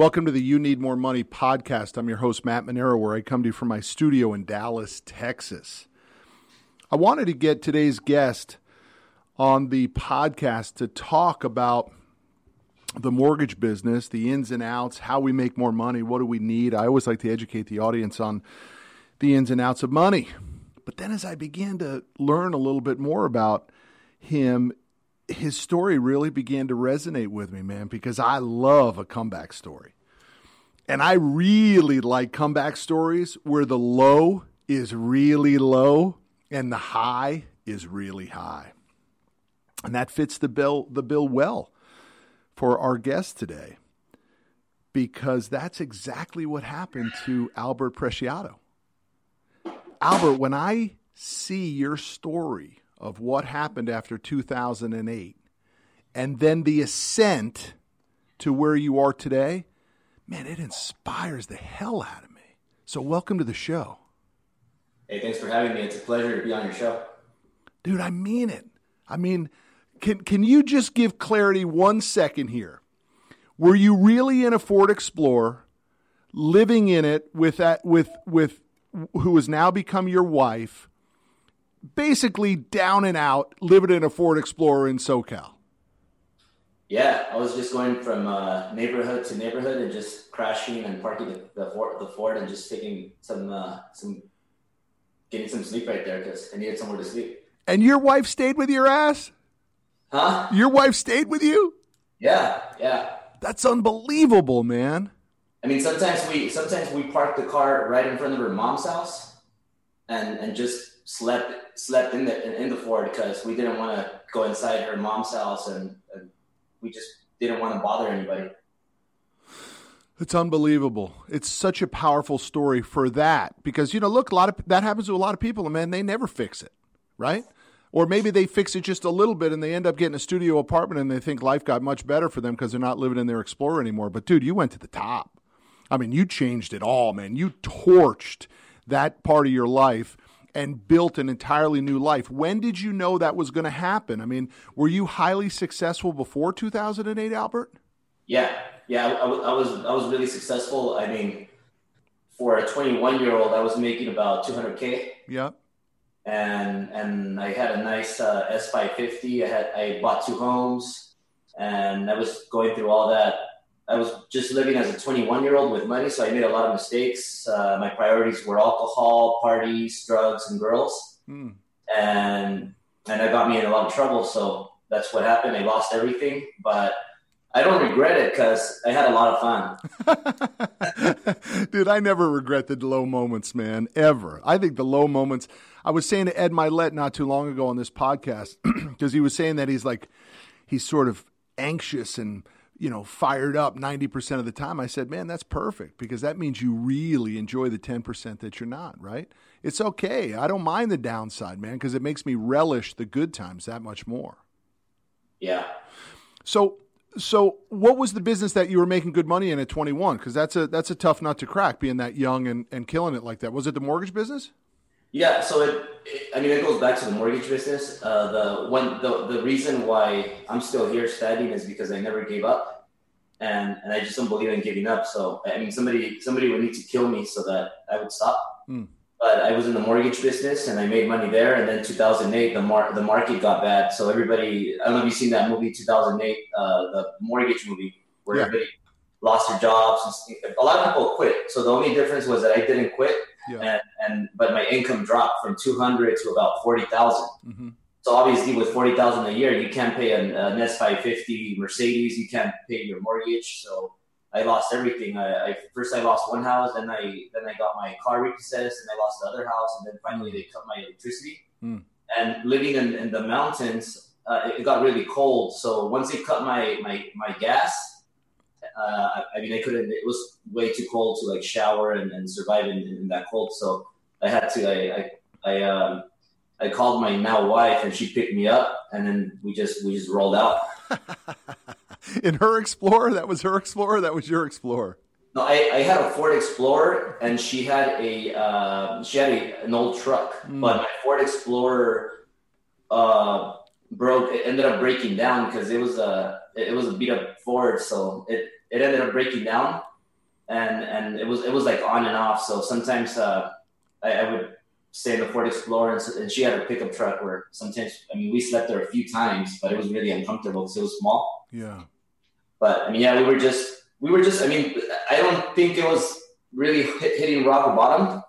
Welcome to the You Need More Money podcast. I'm your host, Matt Manero, where I come to you from my studio in Dallas, Texas. I wanted to get today's guest on the podcast to talk about the mortgage business, the ins and outs, how we make more money, what do we need. I always like to educate the audience on the ins and outs of money. But then as I began to learn a little bit more about him, his story really began to resonate with me, man, because I love a comeback story. And I really like comeback stories where the low is really low and the high is really high. And that fits the bill the bill well for our guest today because that's exactly what happened to Albert Preciado. Albert, when I see your story of what happened after 2008 and then the ascent to where you are today, man, it inspires the hell out of me. So, welcome to the show. Hey, thanks for having me. It's a pleasure to be on your show. Dude, I mean it. I mean, can can you just give clarity one second here? Were you really in a Ford Explorer, living in it with that with with who has now become your wife, basically down and out, living in a Ford Explorer in SoCal. Yeah, I was just going from uh, neighborhood to neighborhood and just crashing and parking the, the Ford, the Ford and just taking some uh, some getting some sleep right there because I needed somewhere to sleep. And your wife stayed with your ass? Huh? Your wife stayed with you? Yeah, yeah. That's unbelievable, man. I mean, sometimes we sometimes we park the car right in front of her mom's house, and and just slept slept in the in the Ford because we didn't want to go inside her mom's house, and, and we just didn't want to bother anybody. It's unbelievable. It's such a powerful story for that because you know, look, a lot of that happens to a lot of people, and man, they never fix it, right? Or maybe they fix it just a little bit and they end up getting a studio apartment and they think life got much better for them because they're not living in their Explorer anymore. But dude, you went to the top. I mean, you changed it all, man. You torched that part of your life and built an entirely new life. When did you know that was going to happen? I mean, were you highly successful before 2008, Albert? Yeah, yeah, I, I was I was really successful. I mean, for a 21 year old, I was making about 200k. Yeah. And and I had a nice uh, S550. I had I bought two homes, and I was going through all that. I was just living as a 21 year old with money, so I made a lot of mistakes. Uh, my priorities were alcohol, parties, drugs, and girls, Mm. and and that got me in a lot of trouble. So that's what happened. I lost everything, but I don't regret it because I had a lot of fun. Dude, I never regret the low moments, man, ever. I think the low moments. I was saying to Ed Mylett not too long ago on this podcast because he was saying that he's like, he's sort of anxious and, you know, fired up 90% of the time. I said, man, that's perfect because that means you really enjoy the 10% that you're not, right? It's okay. I don't mind the downside, man, because it makes me relish the good times that much more. Yeah. So, so what was the business that you were making good money in at 21? Because that's a that's a tough nut to crack, being that young and, and killing it like that. Was it the mortgage business? Yeah, so it, it, I mean, it goes back to the mortgage business. Uh, the one, the, the reason why I'm still here studying is because I never gave up, and and I just don't believe in giving up. So I mean, somebody somebody would need to kill me so that I would stop. Hmm. But I was in the mortgage business and I made money there. And then 2008, the mar- the market got bad. So everybody, I don't know if you've seen that movie 2008, uh, the mortgage movie, where Yeah. everybody lost their jobs. And a lot of people quit. So the only difference was that I didn't quit Yeah. and, and but my income dropped from 200 to about 40,000. Mm-hmm. So obviously with 40,000 a year, you can't pay an, an S550 Mercedes, you can't pay your mortgage. So I lost everything. I, I first I lost one house, then I then I got my car repossessed, and I lost the other house, and then finally they cut my electricity. Hmm. And living in, in the mountains, uh, it, it got really cold. So once they cut my my my gas, uh, I, mean I couldn't. It was way too cold to like shower and, and survive in, in that cold. So I had to. I I, I um I called my now wife, and she picked me up, and then we just we just rolled out. in her Explorer, that was her Explorer. That was your Explorer. No, I, I had a Ford Explorer, and she had a uh, she had a, an old truck, Mm. but my Ford Explorer uh, broke. It ended up breaking down because it was a it was a beat up Ford, so it it ended up breaking down, and and it was it was like on and off. So sometimes uh, I, I would stay in the Ford Explorer, and, and, she had a pickup truck where sometimes I mean we slept there a few times, but it was really uncomfortable because it was small. Yeah. But I mean, yeah, we were just we were just. I mean, I don't think it was really hit, hitting rock bottom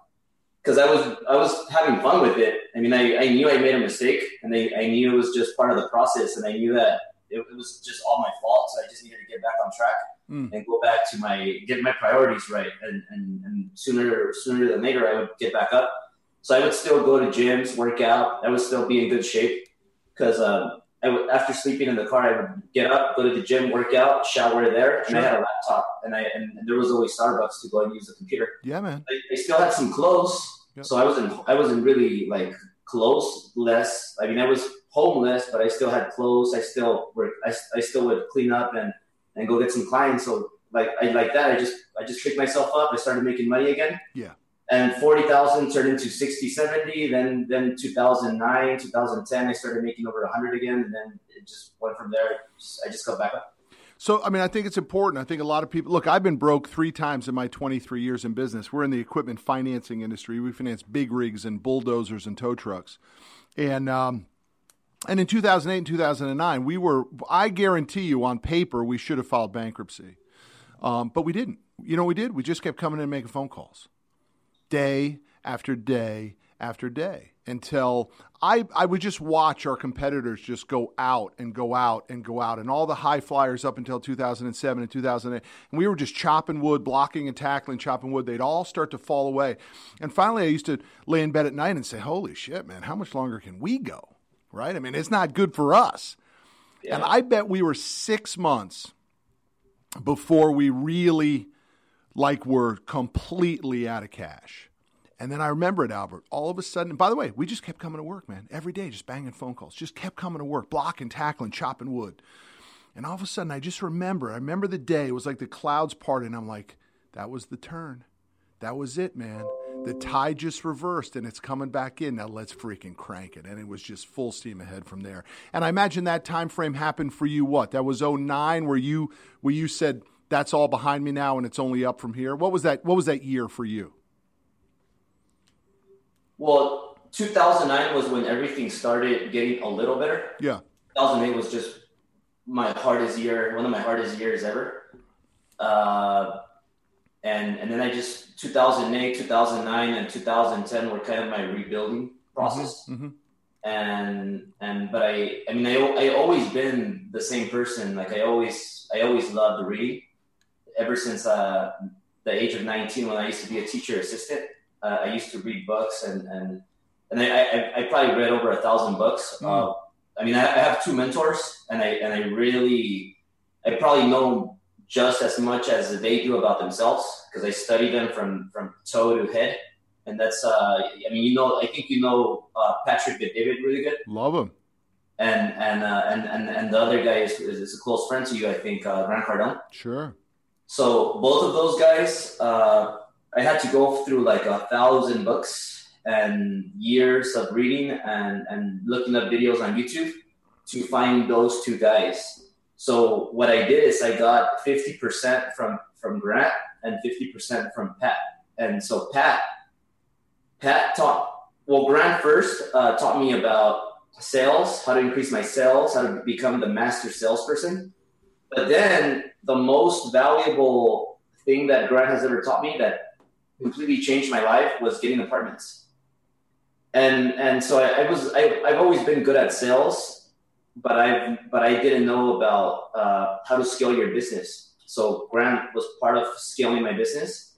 because I was I was having fun with it. I mean, I, I knew I made a mistake, and I, I knew it was just part of the process, and I knew that it, it was just all my fault. So I just needed to get back on track mm. and go back to my get my priorities right, and, and and sooner sooner than later I would get back up. So I would still go to gyms, work out. I would still be in good shape because um, after sleeping in the car, I would get up, go to the gym, work out, shower there, and sure. I had a laptop, and I and, and, there was always Starbucks to go and use the computer. Yeah, man. I, I still had some clothes, yep. so I wasn't I wasn't really like clothes less. I mean, I was homeless, but I still had clothes. I still work. I, I still would clean up and and go get some clients. So like I like that. I just I just picked myself up. I started making money again. Yeah and 40,000 turned into 60, 70. Then, then 2009, 2010, I started making over 100 again. And then it just went from there. I just got back up. So, I mean, I think it's important. I think a lot of people look, I've been broke three times in my 23 years in business. We're in the equipment financing industry. We finance big rigs and bulldozers and tow trucks. And, um, and in 2008 and 2009, we were, I guarantee you on paper, we should have filed bankruptcy. Um, but we didn't. You know, we did. We just kept coming in and making phone calls day after day after day until I, I would just watch our competitors just go out and go out and go out and all the high flyers up until 2007 and 2008 and we were just chopping wood blocking and tackling chopping wood they'd all start to fall away and finally i used to lay in bed at night and say holy shit man how much longer can we go right i mean it's not good for us yeah. and i bet we were six months before we really like we're completely out of cash. And then I remember it, Albert. All of a sudden, by the way, we just kept coming to work, man. Every day, just banging phone calls. Just kept coming to work, blocking, tackling, chopping wood. And all of a sudden, I just remember. I remember the day. It was like the clouds parted, and I'm like, that was the turn. That was it, man. The tide just reversed and it's coming back in. Now let's freaking crank it. And it was just full steam ahead from there. And I imagine that time frame happened for you what? That was 09 where you where you said, that's all behind me now and it's only up from here. What was that what was that year for you? Well, 2009 was when everything started getting a little better. Yeah. 2008 was just my hardest year, one of my hardest years ever. Uh, and and then I just 2008, 2009, and 2010 were kind of my rebuilding process. Mm-hmm, mm-hmm. And and but I I mean I I always been the same person. Like I always I always loved reading ever since uh, the age of 19 when I used to be a teacher assistant. Uh, I used to read books and and and I, I, I probably read over a thousand books. Mm. Uh, I mean, I, I, have two mentors, and I and I really, I probably know just as much as they do about themselves because I study them from from toe to head, and that's. Uh, I mean, you know, I think you know uh, Patrick Bet-David really good. Love him. And and uh, and and and the other guy is, is, a close friend to you, I think, uh, Grant Cardone. Sure. So both of those guys, uh, I had to go through like a thousand books and years of reading and, and looking up videos on YouTube to find those two guys. So what I did is I got 50% from, from Grant and 50% from Pat. And so Pat, Pat taught, well, Grant first uh, taught me about sales, how to increase my sales, how to become the master salesperson. But then the most valuable thing that Grant has ever taught me that completely changed my life was getting apartments. And and so I, I was I, I've always been good at sales, but I but I didn't know about uh, how to scale your business. So Grant was part of scaling my business,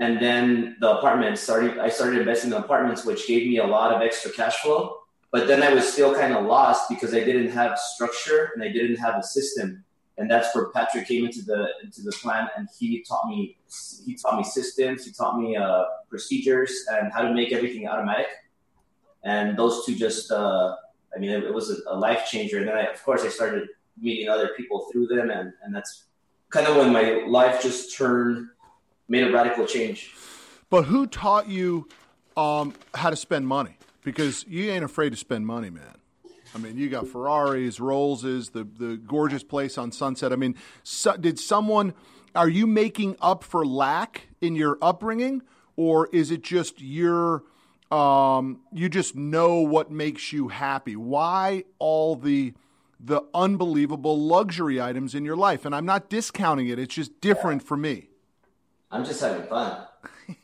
and then the apartments started. I started investing in apartments, which gave me a lot of extra cash flow. But then I was still kind of lost because I didn't have structure and I didn't have a system and that's where Patrick came into the into the plan, and he taught me he taught me systems, he taught me uh, procedures, and how to make everything automatic. And those two just, uh, I mean, it, it was a, a, life changer. And then, I, of course, I started meeting other people through them, and and that's kind of when my life just turned, made a radical change. But who taught you um, how to spend money? Because you ain't afraid to spend money, man. I mean, you got Ferraris, Rollses, the the gorgeous place on Sunset. I mean, so, did someone? Are you making up for lack in your upbringing, or is it just your um, you just know what makes you happy? Why all the the unbelievable luxury items in your life? And I'm not discounting it; it's just different yeah. for me. I'm just having fun.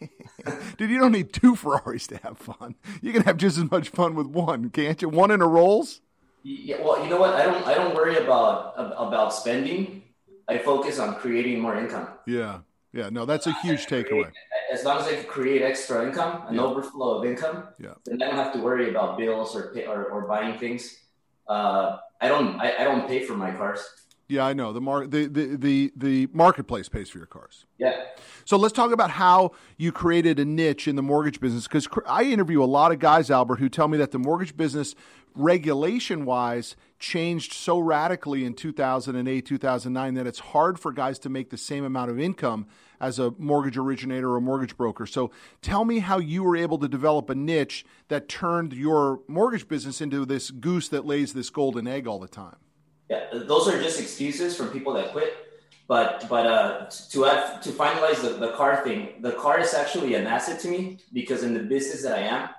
Dude, you don't need two Ferraris to have fun. You can have just as much fun with one, can't you? One in a Rolls. Yeah, well, you know what? I don't. I don't worry about about spending. I focus on creating more income. Yeah, yeah. No, that's a huge takeaway. As long as I create extra income, an yeah. overflow of income, yeah. then I don't have to worry about bills or pay, or, or buying things. Uh, I don't. I, I don't pay for my cars. Yeah, I know the mar- the, the the the marketplace pays for your cars. Yeah. So let's talk about how you created a niche in the mortgage business because I interview a lot of guys, Albert, who tell me that the mortgage business, regulation wise, changed so radically in 2008, 2009 that it's hard for guys to make the same amount of income as a mortgage originator or mortgage broker. So tell me how you were able to develop a niche that turned your mortgage business into this goose that lays this golden egg all the time. Yeah, those are just excuses from people that quit. But but uh, to add, to finalize the, the car thing, the car is actually an asset to me because in the business that I am,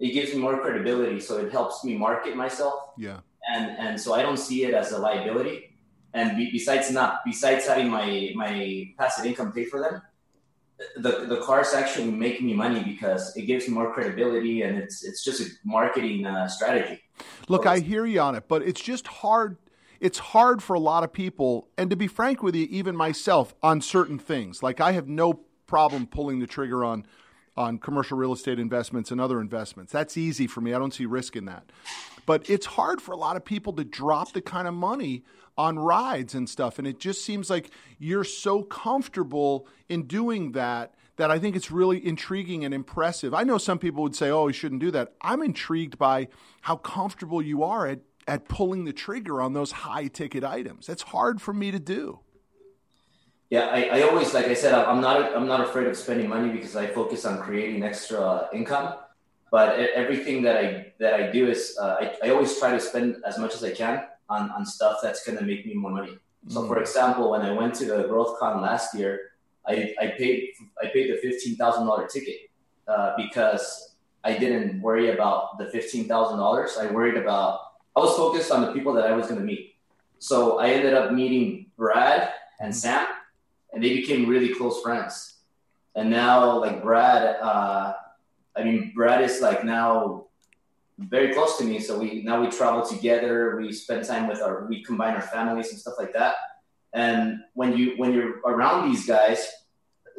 it gives me more credibility. So it helps me market myself. Yeah. And and so I don't see it as a liability. And be, besides not besides having my my passive income pay for them, the the cars actually make me money because it gives me more credibility and it's it's just a marketing uh, strategy. Look, I hear you on it, but it's just hard it's hard for a lot of people, and to be frank with you, even myself, on certain things. Like I have no problem pulling the trigger on on commercial real estate investments and other investments. That's easy for me. I don't see risk in that. But it's hard for a lot of people to drop the kind of money on rides and stuff. And it just seems like you're so comfortable in doing that that I think it's really intriguing and impressive. I know some people would say, oh, you shouldn't do that. I'm intrigued by how comfortable you are at at pulling the trigger on those high ticket items. That's hard for me to do. Yeah, I, I always, like I said, I'm not, I'm not afraid of spending money because I focus on creating extra income. But everything that I that I do is uh, I, I always try to spend as much as I can on, on stuff that's going to make me more money. So, mm. for example, when I went to the Growth Con last year, I, I paid I paid the fifteen thousand dollar ticket uh, because I didn't worry about the fifteen thousand dollars. I worried about I was focused on the people that I was going to meet. So I ended up meeting Brad and Sam, and they became really close friends. And now, like Brad, uh, I mean, Brad is like now very close to me. So we now we travel together. We spend time with our, we combine our families and stuff like that. And when you when you're around these guys,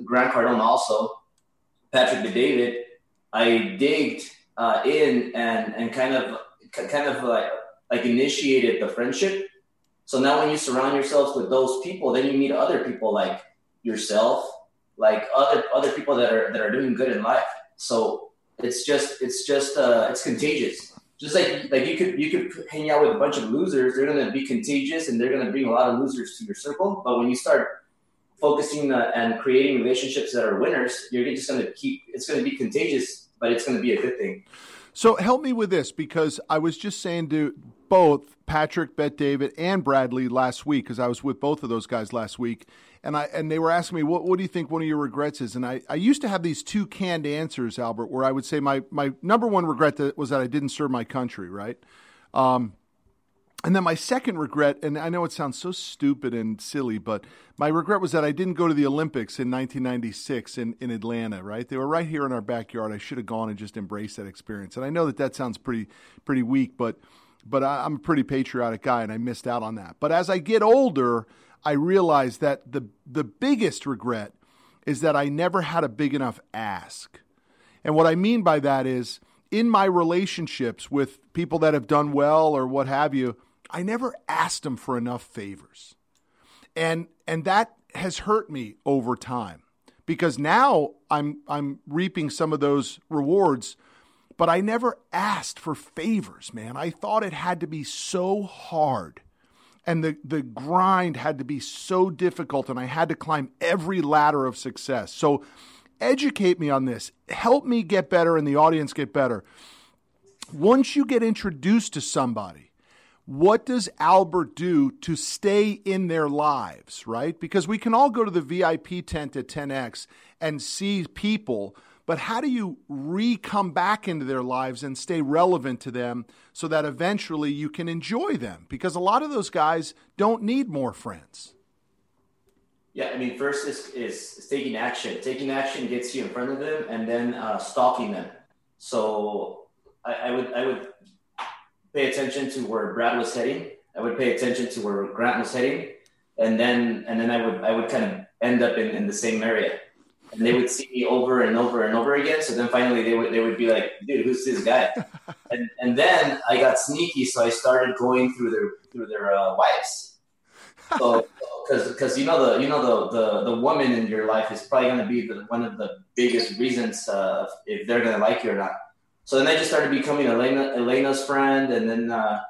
Grant Cardone also, Patrick Bet-David, I digged uh, in and and kind of kind of like like initiated the friendship. So now when you surround yourselves with those people, then you meet other people like yourself, like other other people that are that are doing good in life. So it's just it's just uh, it's contagious. Just like like you could you could hang out with a bunch of losers, they're gonna be contagious and they're gonna bring a lot of losers to your circle. But when you start focusing uh, and creating relationships that are winners, you're just gonna keep. It's gonna be contagious, but it's gonna be a good thing. So help me with this because I was just saying to both Patrick, Bet-David, and Bradley last week because I was with both of those guys last week, and I and they were asking me what what do you think one of your regrets is, and I, I used to have these two canned answers, Albert, where I would say my my number one regret that was that I didn't serve my country, right. Um, and then my second regret, and I know it sounds so stupid and silly, but my regret was that I didn't go to the Olympics in 1996 in, in Atlanta, right? They were right here in our backyard. I should have gone and just embraced that experience. And I know that that sounds pretty, pretty weak, but, but I, I'm a pretty patriotic guy and I missed out on that. But as I get older, I realize that the, the biggest regret is that I never had a big enough ask. And what I mean by that is in my relationships with people that have done well or what have you, I never asked them for enough favors. And and that has hurt me over time because now I'm I'm reaping some of those rewards but I never asked for favors, man. I thought it had to be so hard and the, the grind had to be so difficult and I had to climb every ladder of success. So educate me on this. Help me get better and the audience get better. Once you get introduced to somebody what does Albert do to stay in their lives, right? Because we can all go to the VIP tent at 10X and see people, but how do you re come back into their lives and stay relevant to them so that eventually you can enjoy them? Because a lot of those guys don't need more friends. Yeah, I mean, first is, is taking action. Taking action gets you in front of them, and then uh, stalking them. So I, I would I would pay attention to where Brad was heading. I would pay attention to where Grant was heading, and then and then I would I would kind of end up in, in the same area. And they would see me over and over and over again. So then finally they would they would be like, dude, who's this guy? and and then I got sneaky, so I started going through their through their uh, wives. So because because you know the you know the, the the woman in your life is probably going to be the, one of the biggest reasons uh, if they're going to like you or not. So then I just started becoming Elena Elena's friend, and then uh,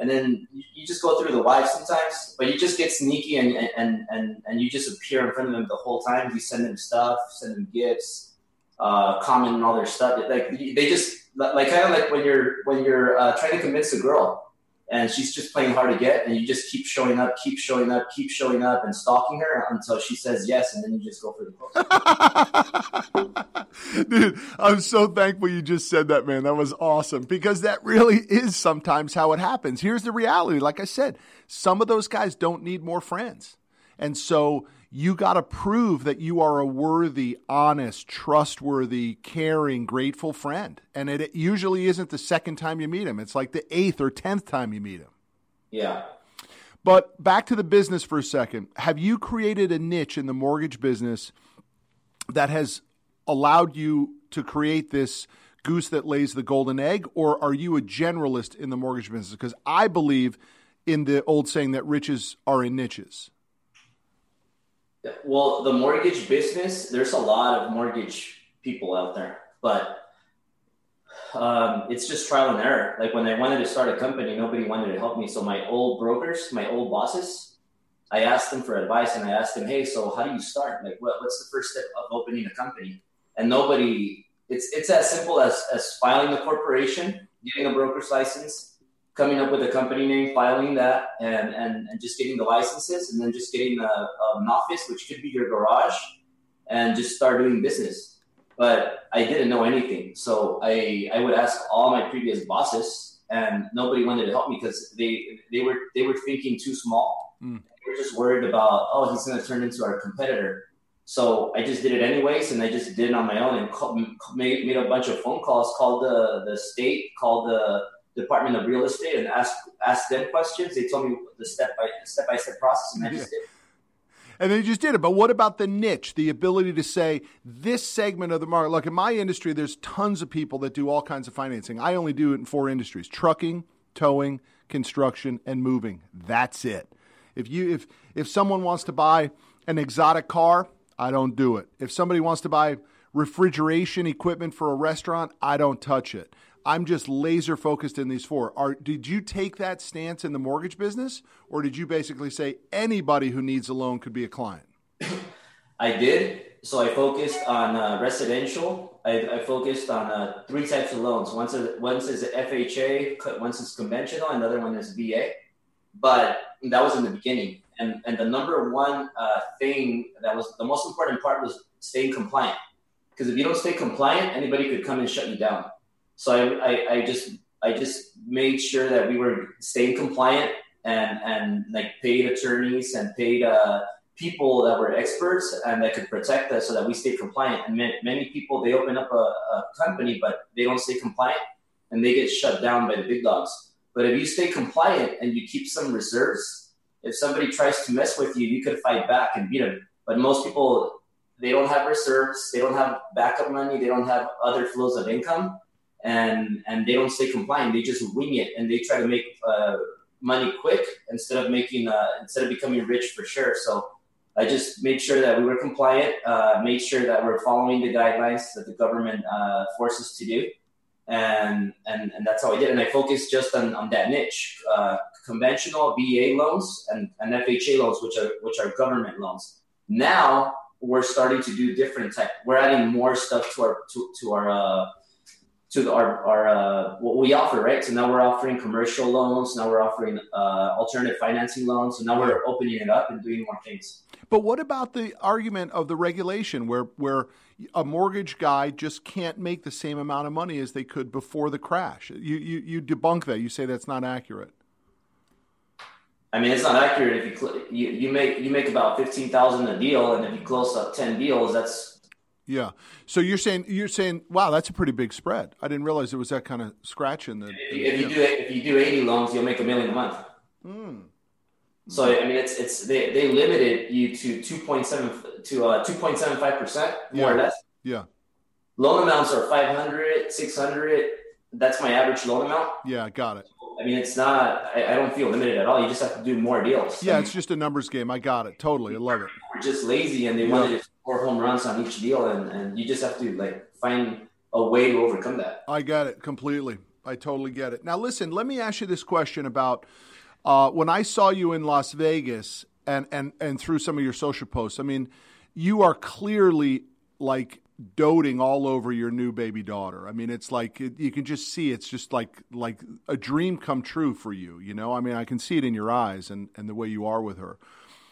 and then you, just go through the wives sometimes, but you just get sneaky and and and and you just appear in front of them the whole time. You send them stuff, send them gifts, uh, comment on all their stuff. Like they just like kind of like when you're when you're uh, trying to convince a girl and she's just playing hard to get and you just keep showing up keep showing up keep showing up and stalking her until she says yes and then you just go for the book. Dude i'm so thankful you just said that man. That was awesome because that really is sometimes how it happens. Here's the reality. Like i said some of those guys don't need more friends. And so you got to prove that you are a worthy, honest, trustworthy, caring, grateful friend. And it usually isn't the second time you meet him, it's like the eighth or tenth time you meet him. Yeah. But back to the business for a second. Have you created a niche in the mortgage business that has allowed you to create this goose that lays the golden egg, or are you a generalist in the mortgage business? Because I believe in the old saying that riches are in niches. Well, the mortgage business, there's a lot of mortgage people out there, but um, it's just trial and error. Like when I wanted to start a company, nobody wanted to help me. So my old brokers, my old bosses, I asked them for advice and I asked them, hey, so how do you start? Like, what, what's the first step of opening a company? And nobody, it's, it's as simple as, as filing the corporation, getting a broker's license, coming up with a company name, filing that, and, and, and just getting the licenses, and then just getting a, an office, which could be your garage, and just start doing business. But I didn't know anything, so I I would ask all my previous bosses, and nobody wanted to help me because they they were they were thinking too small. Mm. They were just worried about oh he's going to turn into our competitor. So I just did it anyways, and I just did it on my own and called, made made a bunch of phone calls, called the the state, called the Department of Real Estate and ask ask them questions. They told me the step by step by step process, and I just did. And then you just did it. But what about the niche, the ability to say this segment of the market? Look, in my industry, there's tons of people that do all kinds of financing. I only do it in four industries: trucking, towing, construction, and moving. That's it. If you if if someone wants to buy an exotic car, I don't do it. If somebody wants to buy refrigeration equipment for a restaurant, I don't touch it. I'm just laser focused in these four. Are did you take that stance in the mortgage business, or did you basically say anybody who needs a loan could be a client? I did. So I focused on uh, residential. I, I, focused on uh, three types of loans. One is one is FHA, one is conventional, another one is VA. But that was in the beginning, and and the number one uh, thing that was the most important part was staying compliant. Because if you don't stay compliant, anybody could come and shut you down. So I, I, I just I just made sure that we were staying compliant and and like paid attorneys and paid uh, people that were experts and that could protect us so that we stay compliant. And many people they open up a, a company but they don't stay compliant and they get shut down by the big dogs. But if you stay compliant and you keep some reserves, if somebody tries to mess with you, you could fight back and beat them. But most people, they don't have reserves, they don't have backup money, they don't have other flows of income and and they don't stay compliant. They just wing it and they try to make uh, money quick instead of making uh, instead of becoming rich for sure. So I just made sure that we were compliant, uh, made sure that we're following the guidelines that the government uh, forces to do, and and and that's how I did. And I focused just on, on that niche, uh, conventional VA loans and, and FHA loans, which are which are government loans. Now we're starting to do different type. We're adding more stuff to our to, to our uh, to our, our uh, what we offer, right? So now we're offering commercial loans. Now we're offering uh, alternative financing loans. So now we're opening it up and doing more things. But what about the argument of the regulation where where a mortgage guy just can't make the same amount of money as they could before the crash? You you, you debunk that. You say that's not accurate. I mean, it's not accurate. If you you, you make you make about fifteen thousand a deal, and if you close up ten deals, that's yeah. So you're saying you're saying, wow, that's a pretty big spread. I didn't realize there was that kind of scratch in the. If, you, if you do if you do eighty loans, you'll make a million a month. Mm. So I mean, it's it's they, they limited you to two point seven to uh, two point seven five percent more yeah. or less. Yeah. Loan amounts are 500, 600. That's my average loan amount. Yeah, got it. I mean, it's not. I, I, don't feel limited at all. You just have to do more deals. Yeah, it's just a numbers game. I got it totally. I love it. We're just lazy, and they yeah. wanted four home runs on each deal, and, and you just have to like find a way to overcome that. I get it completely. I totally get it. Now, listen. Let me ask you this question about uh, when I saw you in Las Vegas, and and and through some of your social posts. I mean, you are clearly like doting all over your new baby daughter. I mean, it's like it, you can just see it's just like like a dream come true for you. You know, I mean, I can see it in your eyes and and the way you are with her.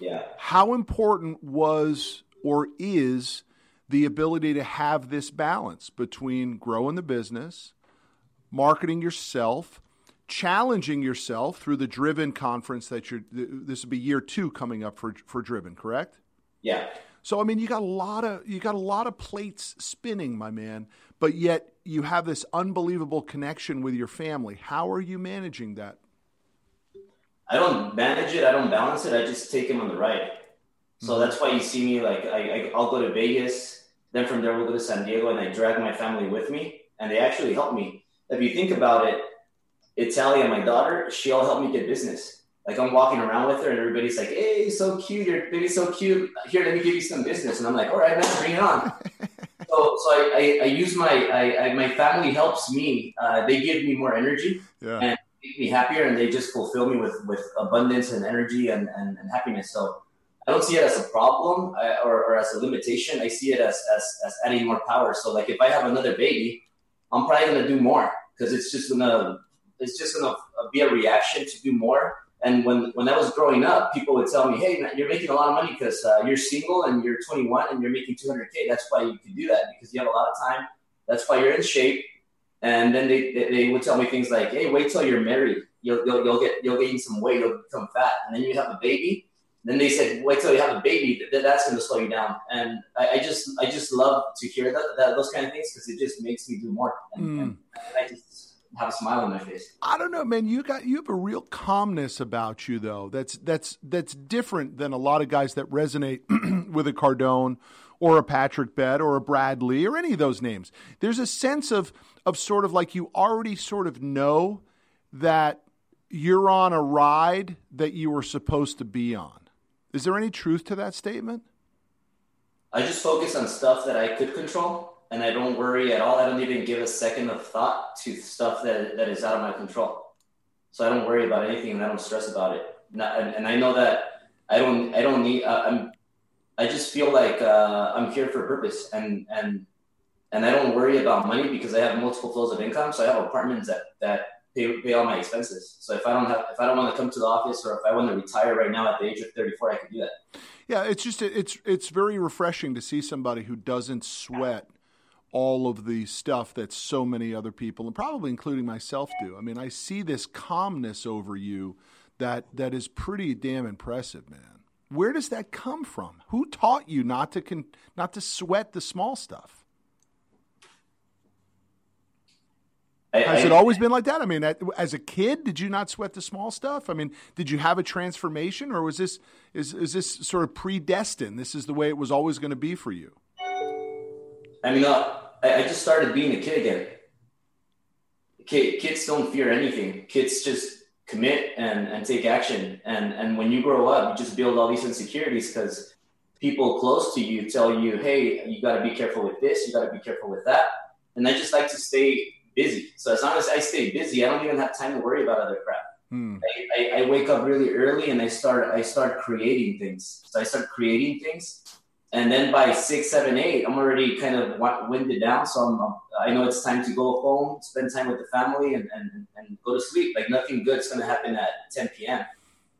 Yeah. How important was or is the ability to have this balance between growing the business, marketing yourself, challenging yourself through the Driven conference that you're. This will be year two coming up for for Driven, correct? Yeah. So I mean, you got a lot of you got a lot of plates spinning, my man. But yet you have this unbelievable connection with your family. How are you managing that? I don't manage it. I don't balance it. I just take him on the ride. So mm-hmm. that's why you see me like I, I will go to Vegas, then from there we'll go to San Diego, and I drag my family with me, and they actually help me. If you think about it, Italia, my daughter, she all helped me get business like I'm walking around with her and everybody's like, "Hey, so cute! Your baby's so cute. Here, let me give you some business." And I'm like, "All right, man, bring it on." so, so I, I, I use my I, I, my family helps me. Uh, they give me more energy yeah. and make me happier, and they just fulfill me with with abundance and energy and, and, and happiness. So I don't see it as a problem uh, or, or as a limitation. I see it as, as as adding more power. So like if I have another baby, I'm probably gonna do more because it's just gonna it's just gonna be a reaction to do more and when, when I was growing up, people would tell me, hey, man, you're making a lot of money because uh, you're single and you're 21 and you're making 200K. That's why you can do that because you have a lot of time. That's why you're in shape. And then they, they would tell me things like, hey, wait till you're married. You'll, you'll, you'll, get, you'll gain some weight. You'll become fat. And then you have a baby. Then they said, wait till you have a baby. That's going to slow you down. And I, I, just I just love to hear that, that those kind of things because it just makes me do more. And, mm. and I just have a smile on my face. I don't know, man. You got you have a real calmness about you, though. That's that's that's different than a lot of guys that resonate with a Cardone or a Patrick Bed or a Bradley or any of those names. There's a sense of of sort of like you already sort of know that you're on a ride that you were supposed to be on. Is there any truth to that statement? I just focus on stuff that I could control and I don't worry at all. I don't even give a second of thought to stuff that, that is out of my control. So I don't worry about anything and I don't stress about it. Not, and, and, I know that I don't, I don't need, uh, I'm, I just feel like uh, I'm here for a purpose and, and, and I don't worry about money because I have multiple flows of income. So I have apartments that, that pay, pay all my expenses. So if I don't have, if I don't want to come to the office or if I want to retire right now at the age of 34, I can do that. Yeah. It's just, it's, it's very refreshing to see somebody who doesn't sweat all of the stuff that so many other people, and probably including myself, do. I mean, I see this calmness over you that that is pretty damn impressive, man. Where does that come from? Who taught you not to con- not to sweat the small stuff? I, Has it always been like that? I mean, as a kid, did you not sweat the small stuff? I mean, did you have a transformation, or was this is is this sort of predestined? This is the way it was always going to be for you. I mean, uh, I, I, just started being a kid again. Kid, kids don't fear anything. Kids just commit and, and take action. And, and when you grow up, you just build all these insecurities because people close to you tell you, hey, you got to be careful with this, you got to be careful with that. And I just like to stay busy. So as long as I stay busy, I don't even have time to worry about other crap. Hmm. I, I, I, wake up really early and I start I start creating things. So I start creating things and then by six, seven, eight, I'm already kind of winded down. So I'm, I know it's time to go home, spend time with the family, and, and, and go to sleep. Like nothing good's going to happen at 10 p.m.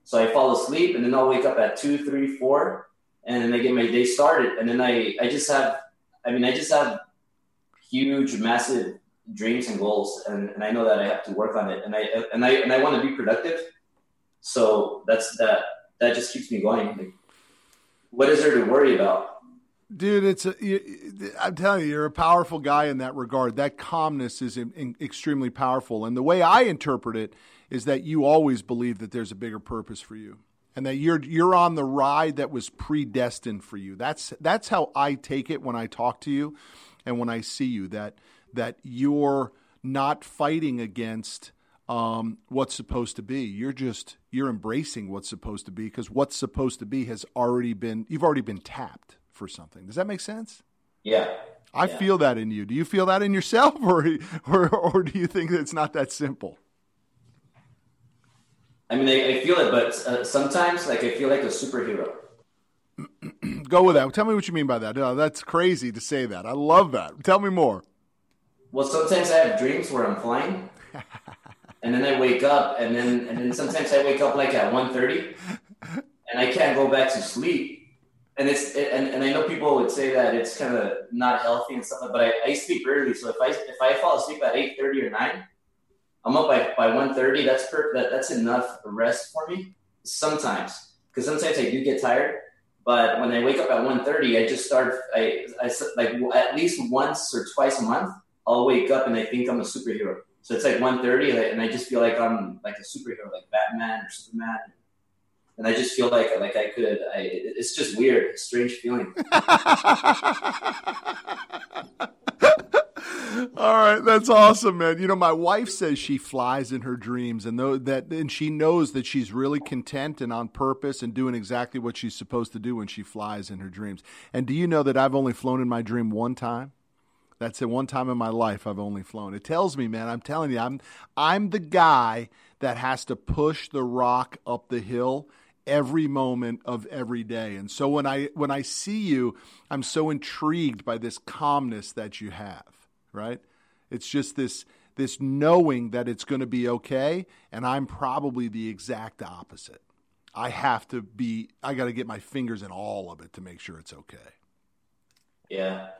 So I fall asleep, and then I'll wake up at two, three, four, and then I get my day started. And then I, I just have, I mean, I just have huge, massive dreams and goals, and, and I know that I have to work on it, and I and I and I want to be productive. So that's that. That just keeps me going. Like, what is there to worry about? Dude, it's I'm telling you, you're a powerful guy in that regard. That calmness is in, in, extremely powerful. And the way I interpret it is that you always believe that there's a bigger purpose for you and that you're you're on the ride that was predestined for you. That's that's how I take it when I talk to you and when I see you that that you're not fighting against um, what's supposed to be. You're just you're embracing what's supposed to be because what's supposed to be has already been you've already been tapped for something. Does that make sense? Yeah. I yeah. feel that in you. Do you feel that in yourself, or or or do you think that it's not that simple? I mean, I, I feel it, but uh, sometimes, like, I feel like a superhero. Go with that. Tell me what you mean by that. Oh, that's crazy to say that. I love that. Tell me more. Well, sometimes I have dreams where I'm flying, and then I wake up, and then and then sometimes I wake up like at 1.30, and I can't go back to sleep. And it's and, and I know people would say that it's kind of not healthy and stuff, but I, I sleep early. So if I if I fall asleep at eight thirty or nine, I'm up by by one thirty. That's per, that, that's enough rest for me. Sometimes because sometimes I do get tired, but when I wake up at 1.30, I just start. I, I like at least once or twice a month. I'll wake up and I think I'm a superhero. So it's like 1.30 and I just feel like I'm like a superhero, like Batman or Superman. And I just feel like like I could. I, it's just weird, strange feeling. All right, that's awesome, man. You know, my wife says she flies in her dreams, and though that, and she knows that she's really content and on purpose and doing exactly what she's supposed to do when she flies in her dreams. And do you know that I've only flown in my dream one time? That's the one time in my life I've only flown. It tells me, man, I'm telling you, I'm I'm the guy that has to push the rock up the hill every moment of every day. And so when I when I see you, I'm so intrigued by this calmness that you have, right? It's just this this knowing that it's going to be okay and I'm probably the exact opposite. I have to be I got to get my fingers in all of it to make sure it's okay. Yeah.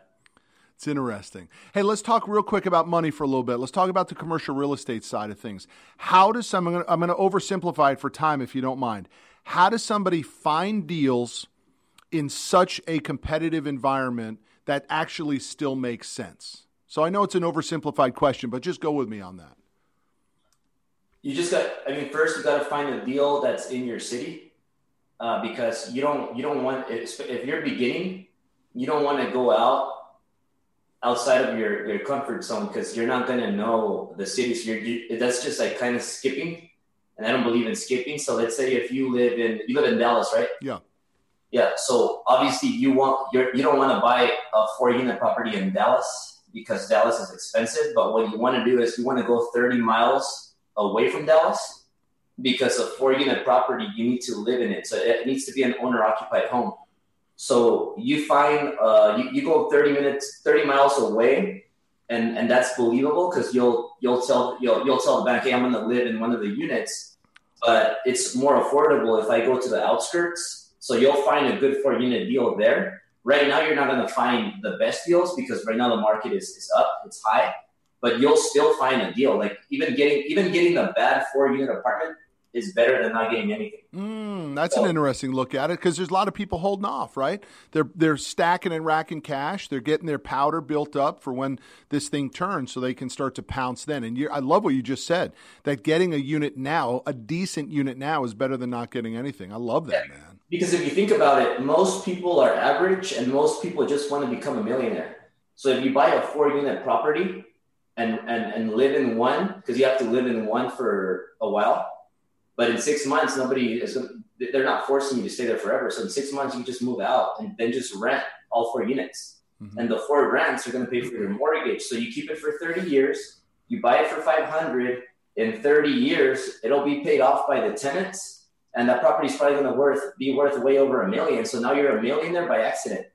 It's interesting. Hey, let's talk real quick about money for a little bit. Let's talk about the commercial real estate side of things. How does some, I'm going to oversimplify it for time if you don't mind. How does somebody find deals in such a competitive environment that actually still makes sense? So I know it's an oversimplified question, but just go with me on that. You just got, I mean, first you got to find a deal that's in your city uh, because you don't, you don't want, if you're beginning, you don't want to go out outside of your, your comfort zone because you're not going to know the cities. You're, you, that's just like kind of skipping. And I don't believe in skipping. So let's say if you live in, you live in Dallas, right? Yeah. Yeah. So obviously you want, you're, you don't want to buy a four unit property in Dallas because Dallas is expensive. But what you want to do is you want to go 30 miles away from Dallas because a four unit property, you need to live in it. So it needs to be an owner occupied home. So you find uh, you, you go 30 minutes, 30 miles away, and and that's believable because you'll you'll tell you'll you'll tell the bank, hey, I'm going to live in one of the units, but it's more affordable if I go to the outskirts. So you'll find a good four unit deal there. Right now, you're not going to find the best deals because right now the market is, is up, it's high, but you'll still find a deal. Like even getting even getting a bad four unit apartment is better than not getting anything. Mm, that's so, an interesting look at it because there's a lot of people holding off, right? They're they're stacking and racking cash. They're getting their powder built up for when this thing turns, so they can start to pounce then. And I love what you just said that getting a unit now, a decent unit now, is better than not getting anything. I love that, yeah. man. Because if you think about it, most people are average, and most people just want to become a millionaire. So if you buy a four unit property and and and live in one, because you have to live in one for a while but in six months, nobody is. They're not forcing you to stay there forever. So in six months, you just move out and then just rent all four units. Mm-hmm. And the four rents are going to pay for your mortgage. So you keep it for 30 years. You buy it for 500. In 30 years, it'll be paid off by the tenants, and that property is probably going to worth be worth way over a million. So now you're a millionaire by accident.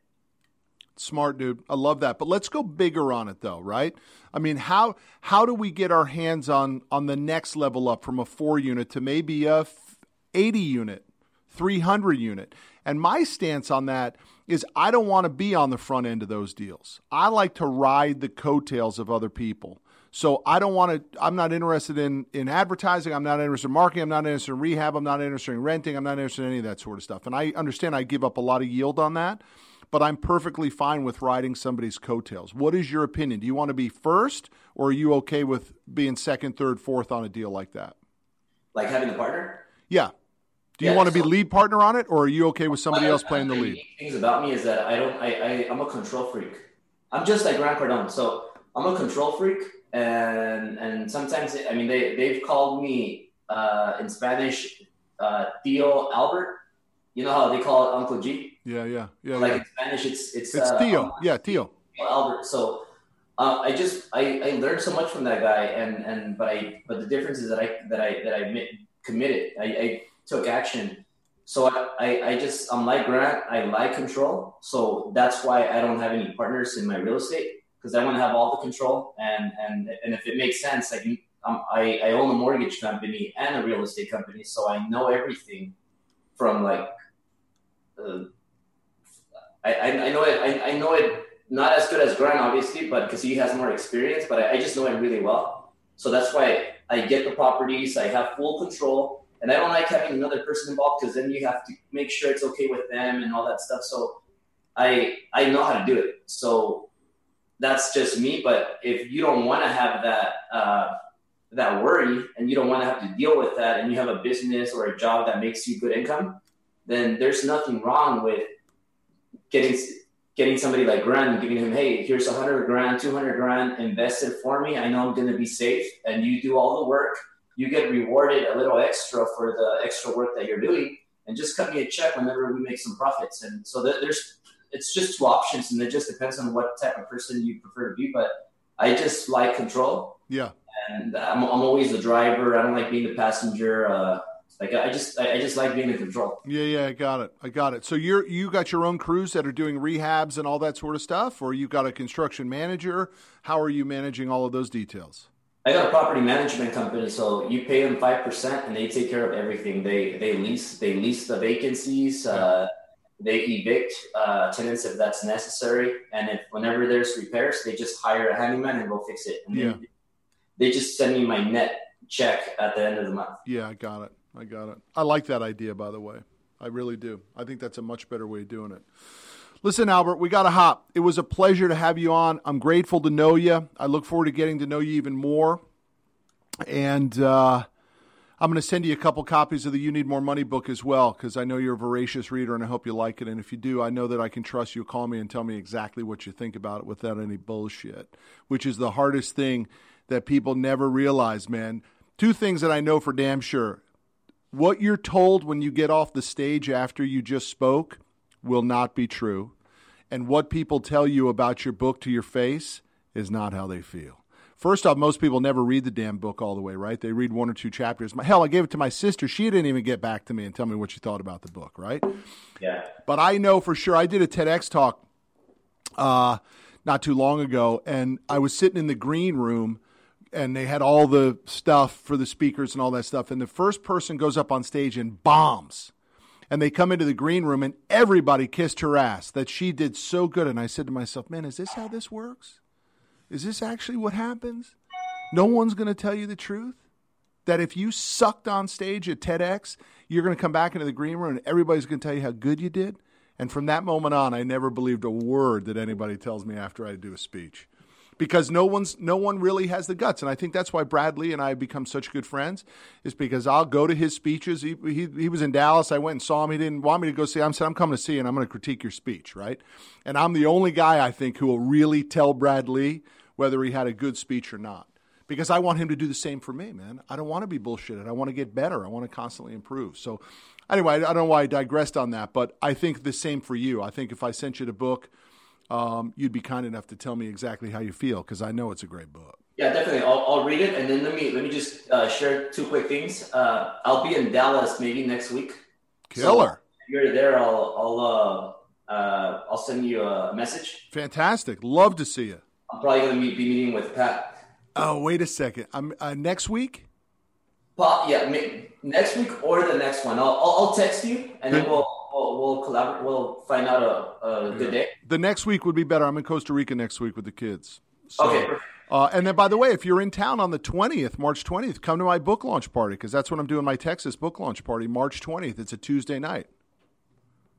Smart dude. I love that. But let's go bigger on it though, right? I mean, how how do we get our hands on on the next level up from a 4 unit to maybe a 80 unit, 300 unit? And my stance on that is I don't want to be on the front end of those deals. I like to ride the coattails of other people. So I don't want to. I'm not interested in in advertising. I'm not interested in marketing. I'm not interested in rehab. I'm not interested in renting. I'm not interested in any of that sort of stuff. And I understand I give up a lot of yield on that, but I'm perfectly fine with riding somebody's coattails. What is your opinion? Do you want to be first, or are you okay with being second, third, fourth on a deal like that? Like having a partner? Yeah. Do you yeah, want to so, be lead partner on it, or are you okay with somebody else playing the lead? Things about me is that I don't. I, I I'm a control freak. I'm just like Grant Cardone. So I'm a control freak and and sometimes I mean they they've called me uh, in Spanish uh, Theo Albert. You know how they call it Uncle G? Yeah, yeah, yeah. Like yeah. in Spanish, it's it's it's uh, Theo. yeah, Theo. Theo Albert. So uh, I just I, I learned so much from that guy, and and but I but the difference is that I that I that I committed. I, I took action. So I, I, I just I'm like Grant. I like control. So that's why I don't have any partners in my real estate because I want to have all the control. And and and if it makes sense, like um, I I own a mortgage company and a real estate company, so I know everything from like. Uh, I, I know it. I, I know it not as good as Grant, obviously, but because he has more experience. But I, I just know him really well. So that's why I get the properties. I have full control, and I don't like having another person involved because then you have to make sure it's okay with them and all that stuff. So I I know how to do it. So that's just me. But if you don't want to have that uh, that worry and you don't want to have to deal with that, and you have a business or a job that makes you good income, then there's nothing wrong with getting getting somebody like Grant and giving him, hey, here's hundred grand, two hundred grand invested for me. I know I'm going to be safe, and you do all the work. You get rewarded a little extra for the extra work that you're doing, and just cut me a check whenever we make some profits. And so there's it's just two options, and it just depends on what type of person you prefer to be. But I just like control. Yeah. And I'm, I'm always the driver. I don't like being the passenger. Uh, like I just I just like being in control. Yeah, yeah, I got it. I got it. So you're you got your own crews that are doing rehabs and all that sort of stuff, or you got a construction manager. How are you managing all of those details? I got a property management company, so you pay them five percent, and they take care of everything. They they lease they lease the vacancies. Uh, they evict uh, tenants if that's necessary, and if whenever there's repairs, they just hire a handyman and go fix it. And yeah. they, they just send me my net check at the end of the month. Yeah, I got it. I got it. I like that idea, by the way. I really do. I think that's a much better way of doing it. Listen, Albert, we got to hop. It was a pleasure to have you on. I'm grateful to know you. I look forward to getting to know you even more. And uh, I'm going to send you a couple copies of the You Need More Money book as well because I know you're a voracious reader and I hope you like it. And if you do, I know that I can trust you. Call me and tell me exactly what you think about it without any bullshit, which is the hardest thing that people never realize, man. Two things that I know for damn sure. What you're told when you get off the stage after you just spoke will not be true. And what people tell you about your book to your face is not how they feel. First off, most people never read the damn book all the way, right? They read one or two chapters. Hell, I gave it to my sister. She didn't even get back to me and tell me what she thought about the book, right? Yeah. But I know for sure. I did a TEDx talk uh, not too long ago, and I was sitting in the green room, and they had all the stuff for the speakers and all that stuff. And the first person goes up on stage and bombs. And they come into the green room, and everybody kissed her ass that she did so good. And I said to myself, man, is this how this works? Is this actually what happens? No one's going to tell you the truth? That if you sucked on stage at TEDx, you're going to come back into the green room and everybody's going to tell you how good you did? And from that moment on, I never believed a word that anybody tells me after I do a speech. Because no one's no one really has the guts, and I think that's why Bradley and I have become such good friends. Is because I'll go to his speeches. He, he, he was in Dallas. I went and saw him. He didn't want me to go see. Him. I said I'm coming to see you, and I'm going to critique your speech, right? And I'm the only guy I think who will really tell Bradley whether he had a good speech or not. Because I want him to do the same for me, man. I don't want to be bullshitted. I want to get better. I want to constantly improve. So, anyway, I don't know why I digressed on that, but I think the same for you. I think if I sent you the book, um, you'd be kind enough to tell me exactly how you feel because I know it's a great book. Yeah, definitely. I'll, I'll read it and then let me let me just uh, share two quick things. Uh, I'll be in Dallas maybe next week. Killer. So if you're there, I'll I'll uh, uh, I'll send you a message. Fantastic. Love to see you. I'm probably going to be meeting with Pat. Oh, wait a second. I'm uh, next week. But yeah, next week or the next one. I'll, I'll, I'll text you and then we'll we'll, we'll collaborate. We'll find out a, a good day. The next week would be better. I'm in Costa Rica next week with the kids. So, okay. Uh, and then, by the way, if you're in town on the 20th, March 20th, come to my book launch party because that's when I'm doing my Texas book launch party, March 20th. It's a Tuesday night.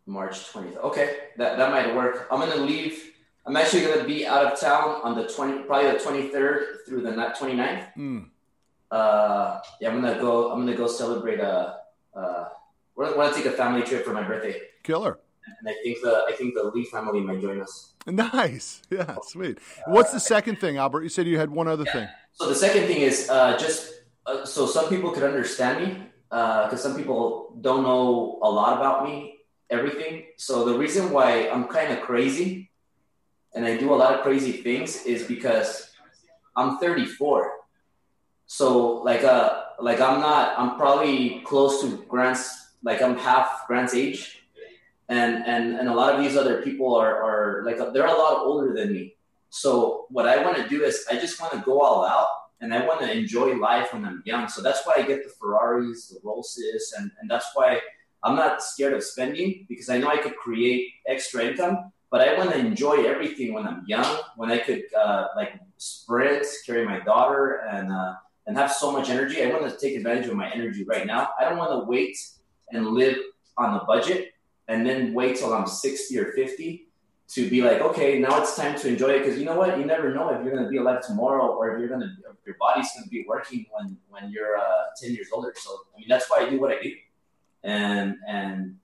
March 20th. Okay, that, that might work. I'm going to leave. I'm actually going to be out of town on the 20, probably the 23rd through the 29th. Mm. Uh, yeah, I'm going to go. I'm going to go celebrate a. Uh, we're going to take a family trip for my birthday. Killer. And I think the I think the Lee family might join us. Nice. Yeah, sweet. What's the second thing, Albert? You said you had one other yeah. thing. So the second thing is uh, just uh, so some people could understand me because uh, some people don't know a lot about me, everything. So the reason why I'm kind of crazy and I do a lot of crazy things is because I'm 34. So like uh like I'm not I'm probably close to Grant's like I'm half Grant's age and and and a lot of these other people are are like they're a lot older than me. So what I want to do is I just want to go all out and I want to enjoy life when I'm young. So that's why I get the Ferraris, the Rollses, and and that's why I'm not scared of spending because I know I could create extra income. But I want to enjoy everything when I'm young, when I could uh, like sprint, carry my daughter, and uh, and have so much energy. I want to take advantage of my energy right now. I don't want to wait and live on the budget and then wait till I'm 60 or 50 to be like, okay, now it's time to enjoy it. Because you know what? You never know if you're going to be alive tomorrow or if you're going to, your body's going to be working when, when you're uh, 10 years older. So, I mean, that's why I do what I do. And, and,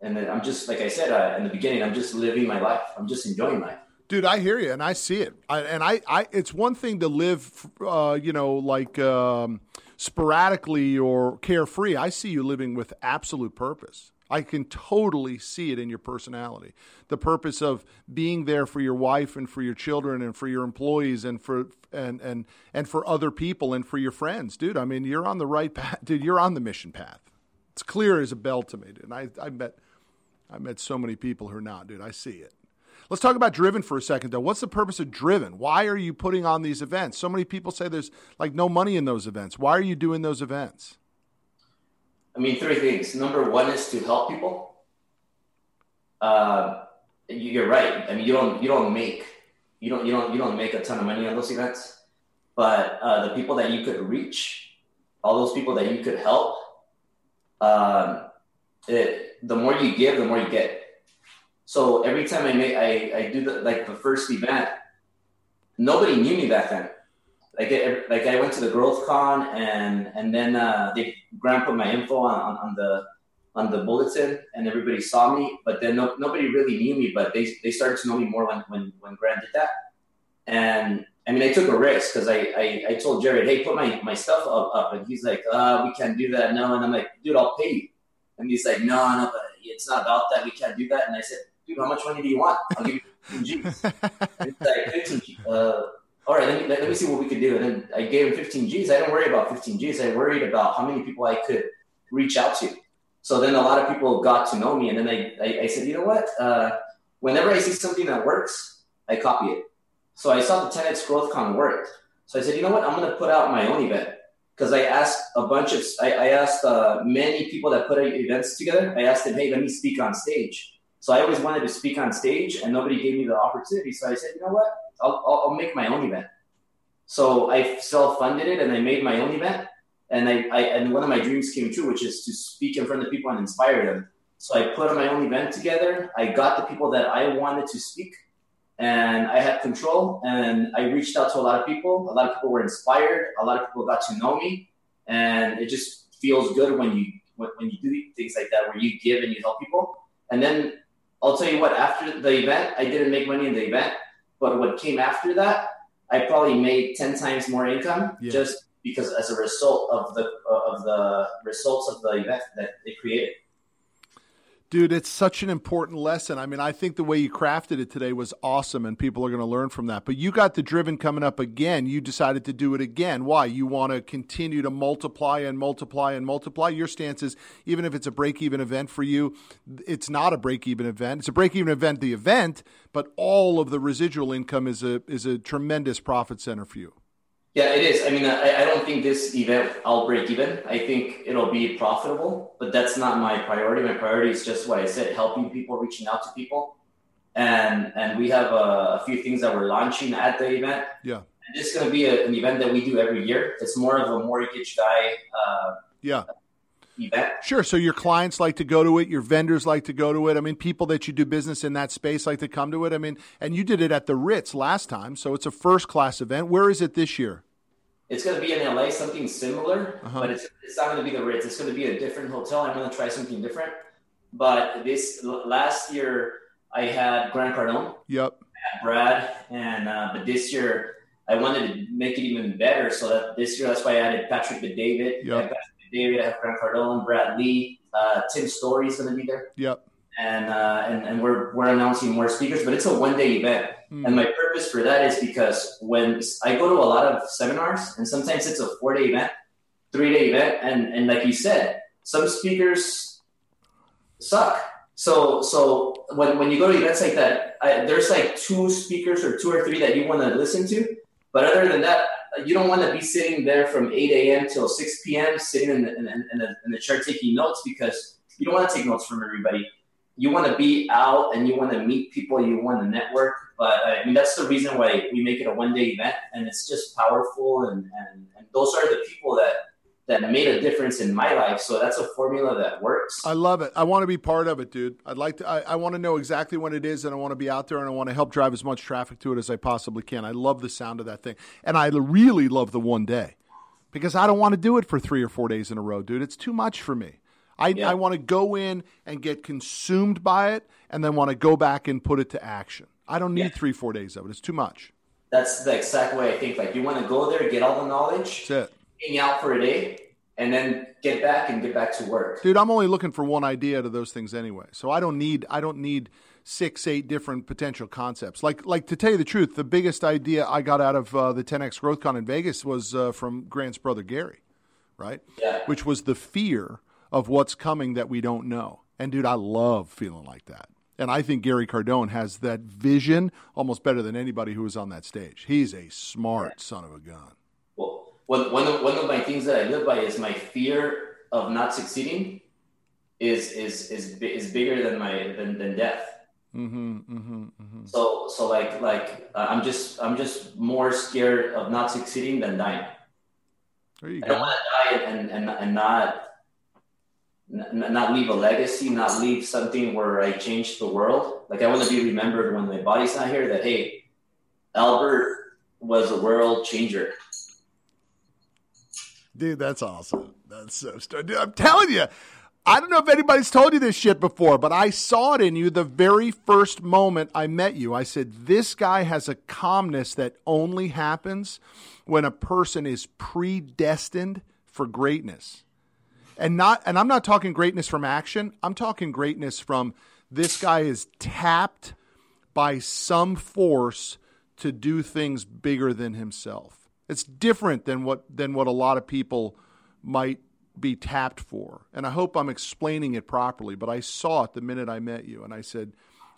and then I'm just, like I said uh, in the beginning, I'm just living my life. I'm just enjoying life. Dude, I hear you, and I see it. I, and I, I, it's one thing to live, uh, you know, like um, sporadically or carefree. I see you living with absolute purpose. I can totally see it in your personality. The purpose of being there for your wife and for your children and for your employees and for and and and for other people and for your friends, dude. I mean, you're on the right path, dude. You're on the mission path. It's clear as a bell to me, dude. And I I met I met so many people who are not, dude. I see it. Let's talk about Driven for a second, though. What's the purpose of Driven? Why are you putting on these events? So many people say there's like no money in those events. Why are you doing those events? I mean, three things. Number one is to help people. Uh, you're right. I mean, you don't you don't make you don't you don't you don't make a ton of money on those events, but uh, the people that you could reach, all those people that you could help, um, it, the more you give, the more you get. So every time I make I, I do the like the first event, nobody knew me back then like it, like I went to the Growth Con and and then uh, they Grant put my info on, on, on, the on the bulletin and everybody saw me, but then no, nobody really knew me. But they they started to know me more when when when Grant did that. And I mean, I took a risk because I, I, I told Jared, hey, put my my stuff up, up, and he's like, uh, we can't do that, no. And I'm like, dude, I'll pay you. And he's like, no, no, but it's not about that. We can't do that. And I said, dude, how much money do you want? I'll give you 15 G's. it's like 15 G's. Uh, all right, let me, let me see what we could do. And then I gave him 15 G's. I didn't worry about 15 G's. I worried about how many people I could reach out to. So then a lot of people got to know me. And then I, I, I said, you know what? Uh, whenever I see something that works, I copy it. So I saw the 10X Growth Con worked. So I said, you know what? I'm going to put out my own event. Because I asked a bunch of, I, I asked uh, many people that put events together, I asked them, hey, let me speak on stage. So I always wanted to speak on stage and nobody gave me the opportunity. So I said, you know what? I'll, I'll make my own event. So I self-funded it and I made my own event. And I, I, and one of my dreams came true, which is to speak in front of people and inspire them. So I put my own event together. I got the people that I wanted to speak, and I had control. And I reached out to a lot of people. A lot of people were inspired. A lot of people got to know me, and it just feels good when you when you do things like that, where you give and you help people. And then I'll tell you what. After the event, I didn't make money in the event, but what came after that, I probably made 10 times more income yeah. just because as a result of the, of the results of the event that they created. Dude, it's such an important lesson. I mean, I think the way you crafted it today was awesome and people are going to learn from that. But you got the driven coming up again. You decided to do it again. Why? You want to continue to multiply and multiply and multiply. Your stance is even if it's a break even event for you, it's not a break even event. It's a break even event, the event, but all of the residual income is a is a tremendous profit center for you. Yeah, it is. I mean, I, I don't think this event I'll break even. I think it'll be profitable, but that's not my priority. My priority is just what I said: helping people, reaching out to people, and and we have a, a few things that we're launching at the event. Yeah, and this is going to be a, an event that we do every year. It's more of a mortgage guy. Uh, yeah. Event. Sure. So your clients like to go to it. Your vendors like to go to it. I mean, people that you do business in that space like to come to it. I mean, and you did it at the Ritz last time, so it's a first class event. Where is it this year? It's going to be in LA, something similar, uh-huh. but it's, it's not going to be the Ritz. It's going to be a different hotel. I'm going to try something different. But this last year, I had Grant Cardone. Yep. Brad, and uh, but this year I wanted to make it even better. So that this year, that's why I added Patrick Bet-David. Yep. Patrick Bet-David, I have Grant Cardone, Brad Lee, uh, Tim Storey is going to be there. Yep and uh, and and we're we're announcing more speakers, but it's a one day event. Mm. And my purpose for that is because when I go to a lot of seminars, and sometimes it's a four day event, three day event, and and like you said, some speakers suck. So so when when you go to events like that, I, there's like two speakers or two or three that you want to listen to, but other than that, you don't want to be sitting there from 8 a.m. till 6 p.m. sitting in the, in, in, the, in the chair taking notes because you don't want to take notes from everybody you want to be out and you want to meet people, you want to network. But I mean, that's the reason why we make it a one day event, and it's just powerful. And, and, and those are the people that that made a difference in my life. So that's a formula that works. I love it. I want to be part of it, dude. I'd like to. I, I want to know exactly what it is, and I want to be out there, and I want to help drive as much traffic to it as I possibly can. I love the sound of that thing, and I really love the one day because I don't want to do it for three or four days in a row, dude. It's too much for me. I, yeah. I want to go in and get consumed by it and then want to go back and put it to action. I don't need yeah. three, four days of it. It's too much. That's the exact way I think. Like you want to go there, get all the knowledge, Hang out for a day, and then get back and get back to work. Dude, I'm only looking for one idea out of those things anyway. So I don't need I don't need six, eight different potential concepts. Like like to tell you the truth, the biggest idea I got out of uh, the 10x GrowthCon in Vegas was uh, from Grant's brother Gary, right? Yeah. Which was the fear of what's coming that we don't know. And dude, I love feeling like that. And I think Gary Cardone has that vision almost better than anybody who was on that stage. He's a smart son of a gun. One, one, of, one of my things that I live by is my fear of not succeeding is is is is bigger than my than, than death. Mm-hmm, mm-hmm, mm-hmm. So so like like uh, I'm just I'm just more scared of not succeeding than dying. There you I go. don't want to die and, and and not not leave a legacy, not leave something where I changed the world. Like I want to be remembered when my body's not here. That hey, Albert was a world changer. Dude, that's awesome. That's so. Dude, I'm telling you. I don't know if anybody's told you this shit before, but I saw it in you the very first moment I met you. I said, This guy has a calmness that only happens when a person is predestined for greatness and not and I'm not talking greatness from action. I'm talking greatness from this guy is tapped by some force to do things bigger than himself. It's different than what than what a lot of people might be tapped for. And I hope I'm explaining it properly, but I saw it the minute I met you and I said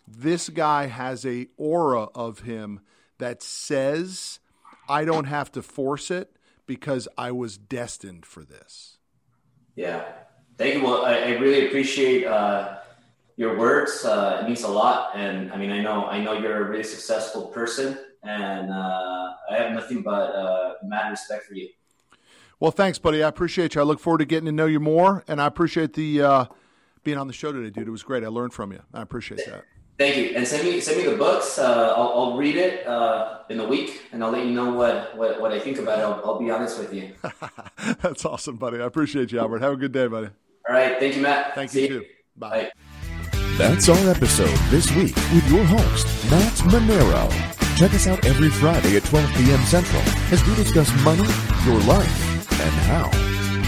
this guy has a aura of him that says I don't have to force it because I was destined for this. Yeah, thank you. Well, I, I really appreciate uh, your words. Uh, it means a lot, and I mean, I know, I know you're a really successful person, and uh, I have nothing but uh, mad respect for you. Well, thanks, buddy. I appreciate you. I look forward to getting to know you more, and I appreciate the uh, being on the show today, dude. It was great. I learned from you. I appreciate that. Thank you, and send me send me the books. Uh, I'll, I'll, read it uh, in a week, and I'll let you know what, what, what I think about it. I'll, I'll be honest with you. That's awesome, buddy. I appreciate you, Albert. Have a good day, buddy. All right, thank you, Matt. Thank See you too. Bye. Bye. That's our episode this week with your host, Matt Manero. Check us out every Friday at 12 p.m. Central as we discuss money, your life, and how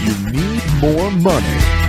you need more money.